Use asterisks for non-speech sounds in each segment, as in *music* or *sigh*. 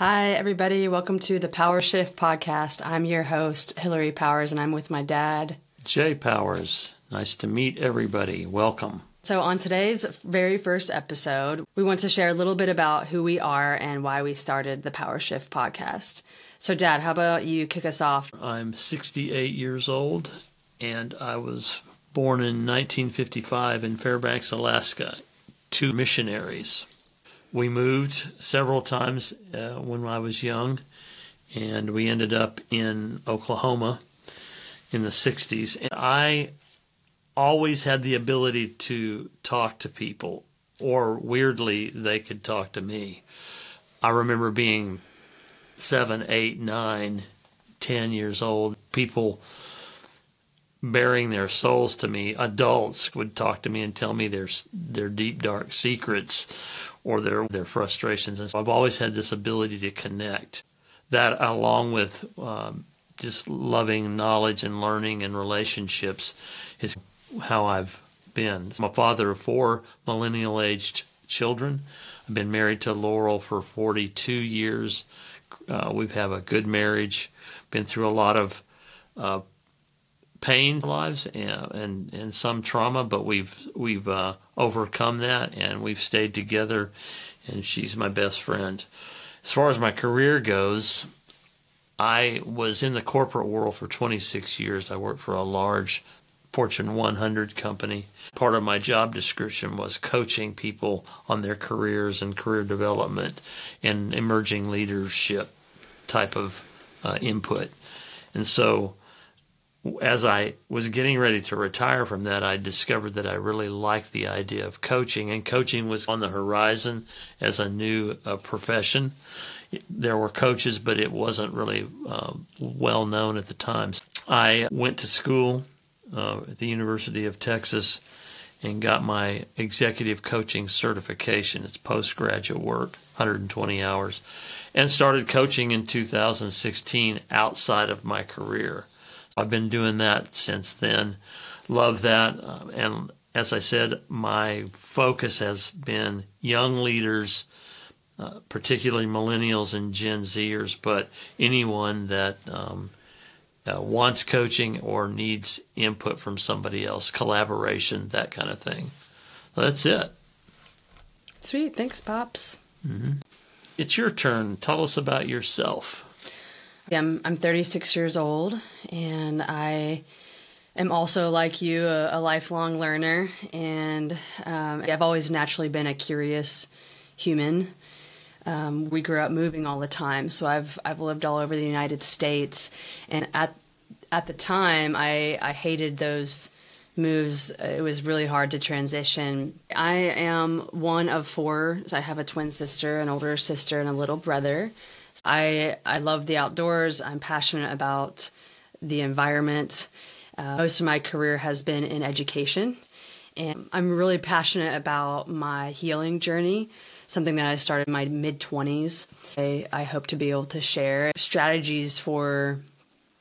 Hi, everybody. Welcome to the Power Shift podcast. I'm your host, Hilary Powers, and I'm with my dad, Jay Powers. Nice to meet everybody. Welcome. So, on today's very first episode, we want to share a little bit about who we are and why we started the Power Shift podcast. So, Dad, how about you kick us off? I'm 68 years old, and I was born in 1955 in Fairbanks, Alaska, to missionaries. We moved several times uh, when I was young, and we ended up in Oklahoma in the 60s. And I always had the ability to talk to people, or weirdly, they could talk to me. I remember being seven, eight, nine, ten years old, people bearing their souls to me, adults would talk to me and tell me their their deep dark secrets or their their frustrations. And so I've always had this ability to connect. That along with um, just loving knowledge and learning and relationships is how I've been. I'm a father of four millennial aged children. I've been married to Laurel for 42 years. Uh, we've had a good marriage, been through a lot of uh, pain lives and, and, and some trauma, but we've we've uh, overcome that and we've stayed together. And she's my best friend. As far as my career goes, I was in the corporate world for 26 years. I worked for a large Fortune 100 company. Part of my job description was coaching people on their careers and career development and emerging leadership type of uh, input. And so as I was getting ready to retire from that, I discovered that I really liked the idea of coaching, and coaching was on the horizon as a new uh, profession. There were coaches, but it wasn't really uh, well known at the time. I went to school uh, at the University of Texas and got my executive coaching certification. It's postgraduate work, 120 hours, and started coaching in 2016 outside of my career. I've been doing that since then. Love that. Uh, and as I said, my focus has been young leaders, uh, particularly millennials and Gen Zers, but anyone that um, uh, wants coaching or needs input from somebody else, collaboration, that kind of thing. So that's it. Sweet. Thanks, Pops. Mm-hmm. It's your turn. Tell us about yourself. I'm I'm 36 years old, and I am also like you a, a lifelong learner, and um, I've always naturally been a curious human. Um, we grew up moving all the time, so I've I've lived all over the United States, and at at the time I I hated those moves. It was really hard to transition. I am one of four. I have a twin sister, an older sister, and a little brother. I I love the outdoors. I'm passionate about the environment. Uh, most of my career has been in education, and I'm really passionate about my healing journey. Something that I started in my mid 20s. I, I hope to be able to share strategies for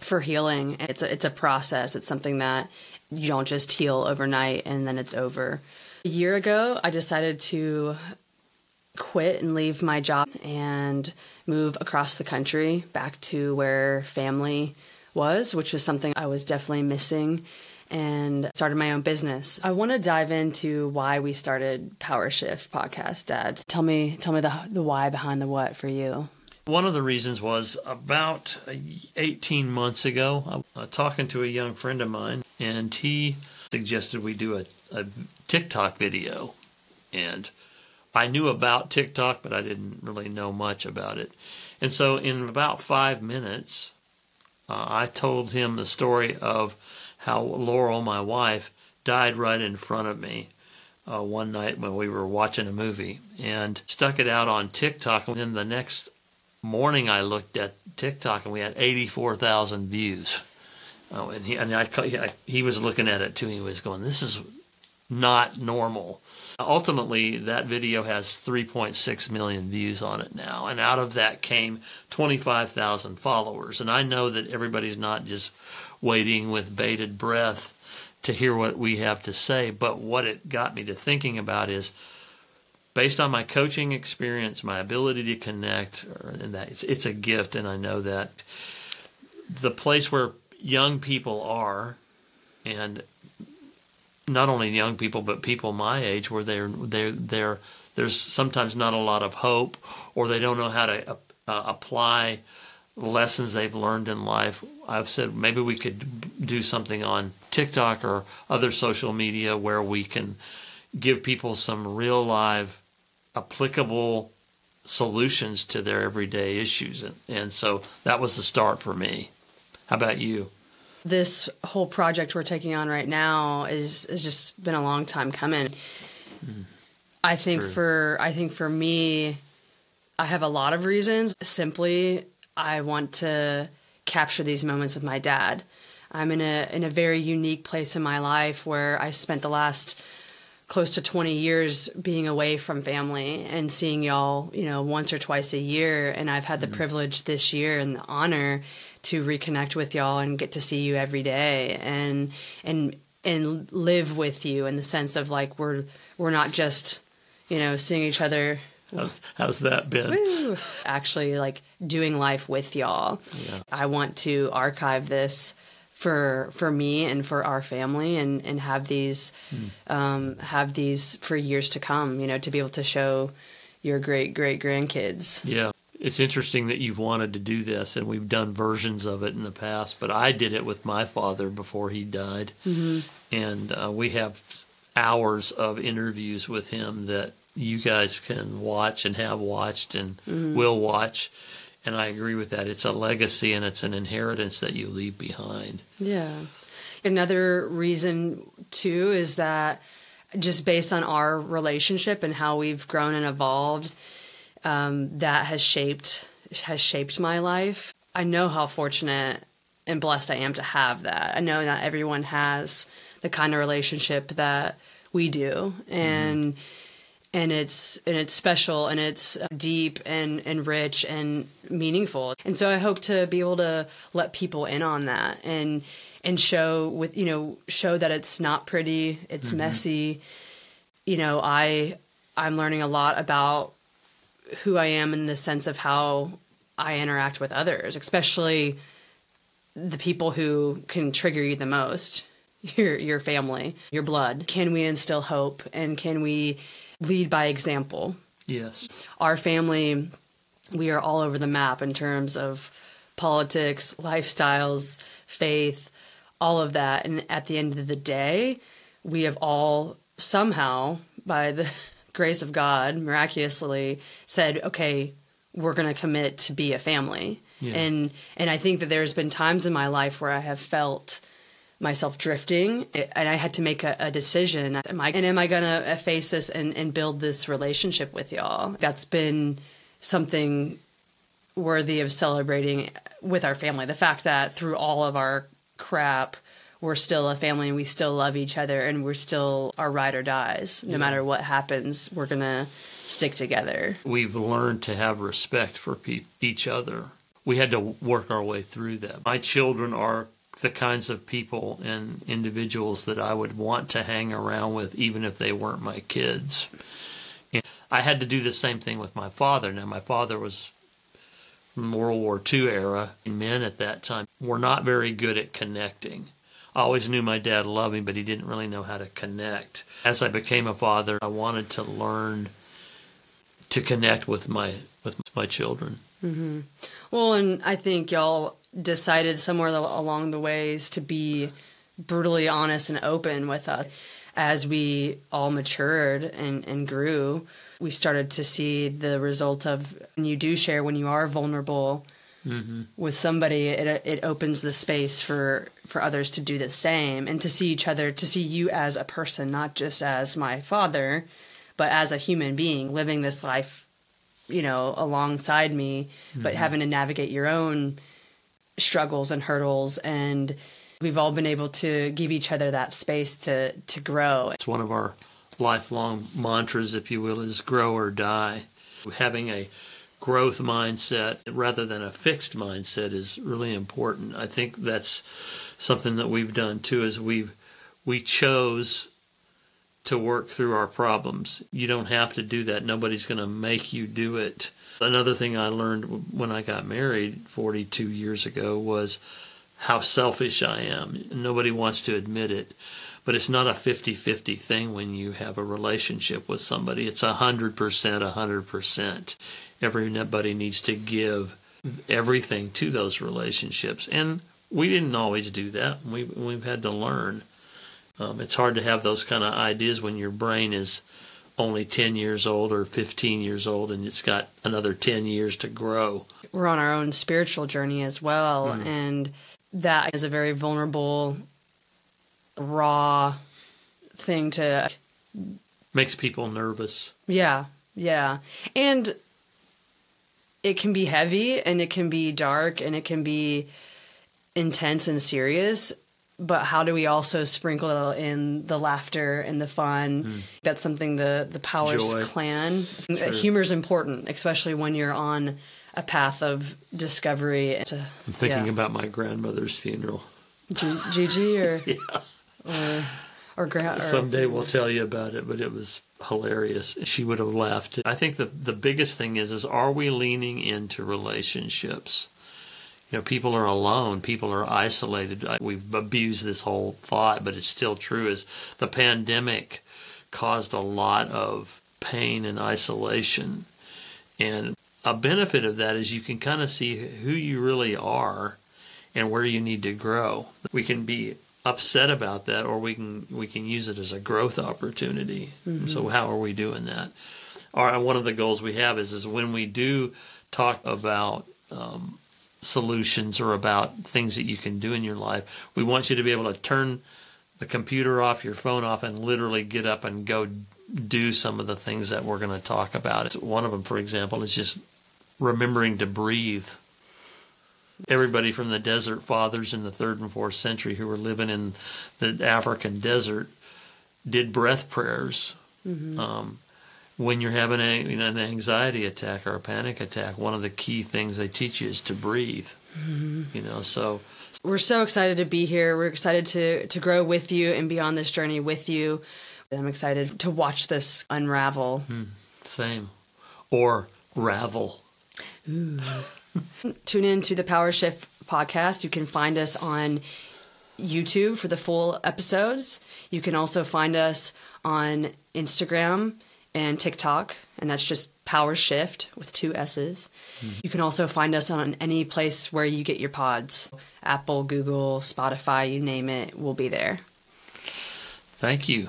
for healing. It's a, it's a process. It's something that you don't just heal overnight and then it's over. A year ago, I decided to quit and leave my job and move across the country back to where family was, which was something I was definitely missing and started my own business. I want to dive into why we started Power Shift podcast, Dad. Tell me tell me the the why behind the what for you. One of the reasons was about 18 months ago, I was uh, talking to a young friend of mine, and he suggested we do a, a TikTok video. And I knew about TikTok, but I didn't really know much about it. And so, in about five minutes, uh, I told him the story of how Laurel, my wife, died right in front of me uh, one night when we were watching a movie and stuck it out on TikTok. And then the next morning, I looked at TikTok and we had 84,000 views. Oh, and he and I, he was looking at it too. He was going, "This is not normal." Ultimately, that video has 3.6 million views on it now, and out of that came 25,000 followers. And I know that everybody's not just waiting with bated breath to hear what we have to say, but what it got me to thinking about is based on my coaching experience, my ability to connect, and that it's, it's a gift, and I know that the place where young people are, and not only young people but people my age, where they're they're they're there's sometimes not a lot of hope, or they don't know how to uh, apply lessons they've learned in life. I've said maybe we could do something on TikTok or other social media where we can give people some real live applicable solutions to their everyday issues. And, and so that was the start for me. How about you? This whole project we're taking on right now is has just been a long time coming. Mm, I think true. for I think for me, I have a lot of reasons. Simply, I want to capture these moments with my dad. I'm in a in a very unique place in my life where I spent the last close to 20 years being away from family and seeing y'all, you know, once or twice a year and I've had the mm-hmm. privilege this year and the honor to reconnect with y'all and get to see you every day and and and live with you in the sense of like we're we're not just, you know, seeing each other How's, how's that been? Woo. Actually, like doing life with y'all. Yeah. I want to archive this for for me and for our family and and have these mm. um, have these for years to come you know to be able to show your great great grandkids yeah it's interesting that you've wanted to do this and we've done versions of it in the past but i did it with my father before he died mm-hmm. and uh, we have hours of interviews with him that you guys can watch and have watched and mm-hmm. will watch and I agree with that. It's a legacy and it's an inheritance that you leave behind. Yeah. Another reason, too, is that just based on our relationship and how we've grown and evolved, um, that has shaped has shaped my life. I know how fortunate and blessed I am to have that. I know not everyone has the kind of relationship that we do, and. Mm-hmm and it's and it's special and it's deep and and rich and meaningful. And so I hope to be able to let people in on that and and show with you know show that it's not pretty, it's mm-hmm. messy. You know, I I'm learning a lot about who I am in the sense of how I interact with others, especially the people who can trigger you the most *laughs* your your family, your blood. Can we instill hope and can we lead by example. Yes. Our family, we are all over the map in terms of politics, lifestyles, faith, all of that. And at the end of the day, we have all somehow, by the *laughs* grace of God, miraculously said, okay, we're going to commit to be a family. Yeah. And and I think that there's been times in my life where I have felt myself drifting and I had to make a, a decision. Am I, and am I going to face this and, and build this relationship with y'all? That's been something worthy of celebrating with our family. The fact that through all of our crap, we're still a family and we still love each other and we're still our ride or dies. No yeah. matter what happens, we're going to stick together. We've learned to have respect for pe- each other. We had to work our way through that. My children are the kinds of people and individuals that I would want to hang around with, even if they weren't my kids. And I had to do the same thing with my father. Now, my father was from World War II era. Men at that time were not very good at connecting. I always knew my dad loved me, but he didn't really know how to connect. As I became a father, I wanted to learn to connect with my with my children. Mm-hmm. Well, and I think y'all decided somewhere along the ways to be brutally honest and open with us. As we all matured and, and grew, we started to see the result of when you do share, when you are vulnerable mm-hmm. with somebody, it, it opens the space for, for others to do the same and to see each other, to see you as a person, not just as my father, but as a human being living this life, you know, alongside me, mm-hmm. but having to navigate your own struggles and hurdles and we've all been able to give each other that space to to grow. It's one of our lifelong mantras if you will is grow or die. Having a growth mindset rather than a fixed mindset is really important. I think that's something that we've done too is we we chose to work through our problems. You don't have to do that. Nobody's going to make you do it. Another thing I learned when I got married 42 years ago was how selfish I am. Nobody wants to admit it, but it's not a 50 50 thing when you have a relationship with somebody. It's 100%, 100%. Everybody needs to give everything to those relationships. And we didn't always do that. We, we've had to learn. Um, it's hard to have those kind of ideas when your brain is only 10 years old or 15 years old and it's got another 10 years to grow. We're on our own spiritual journey as well. Mm. And that is a very vulnerable, raw thing to. Makes people nervous. Yeah, yeah. And it can be heavy and it can be dark and it can be intense and serious but how do we also sprinkle in the laughter and the fun? Mm. That's something the the Powers Joy. clan sure. humor is important, especially when you're on a path of discovery. To, I'm thinking yeah. about my grandmother's funeral. G- Gigi or *laughs* yeah. or or, gra- or someday we'll tell you about it, but it was hilarious. She would have laughed. I think the the biggest thing is is are we leaning into relationships? you know, people are alone, people are isolated. We've abused this whole thought, but it's still true. Is the pandemic caused a lot of pain and isolation, and a benefit of that is you can kind of see who you really are and where you need to grow. We can be upset about that, or we can we can use it as a growth opportunity. Mm-hmm. So how are we doing that? Or one of the goals we have is is when we do talk about um, solutions or about things that you can do in your life. We want you to be able to turn the computer off, your phone off, and literally get up and go do some of the things that we're going to talk about. One of them, for example, is just remembering to breathe. Everybody from the desert fathers in the third and fourth century who were living in the African desert did breath prayers. Mm-hmm. Um, when you're having a, you know, an anxiety attack or a panic attack, one of the key things they teach you is to breathe. Mm-hmm. You know, so we're so excited to be here. We're excited to to grow with you and be on this journey with you. I'm excited to watch this unravel. Mm, same, or ravel. *laughs* Tune in to the Power Shift podcast. You can find us on YouTube for the full episodes. You can also find us on Instagram and TikTok, and that's just Power Shift with two S's. Mm-hmm. You can also find us on any place where you get your pods Apple, Google, Spotify, you name it, we'll be there. Thank you.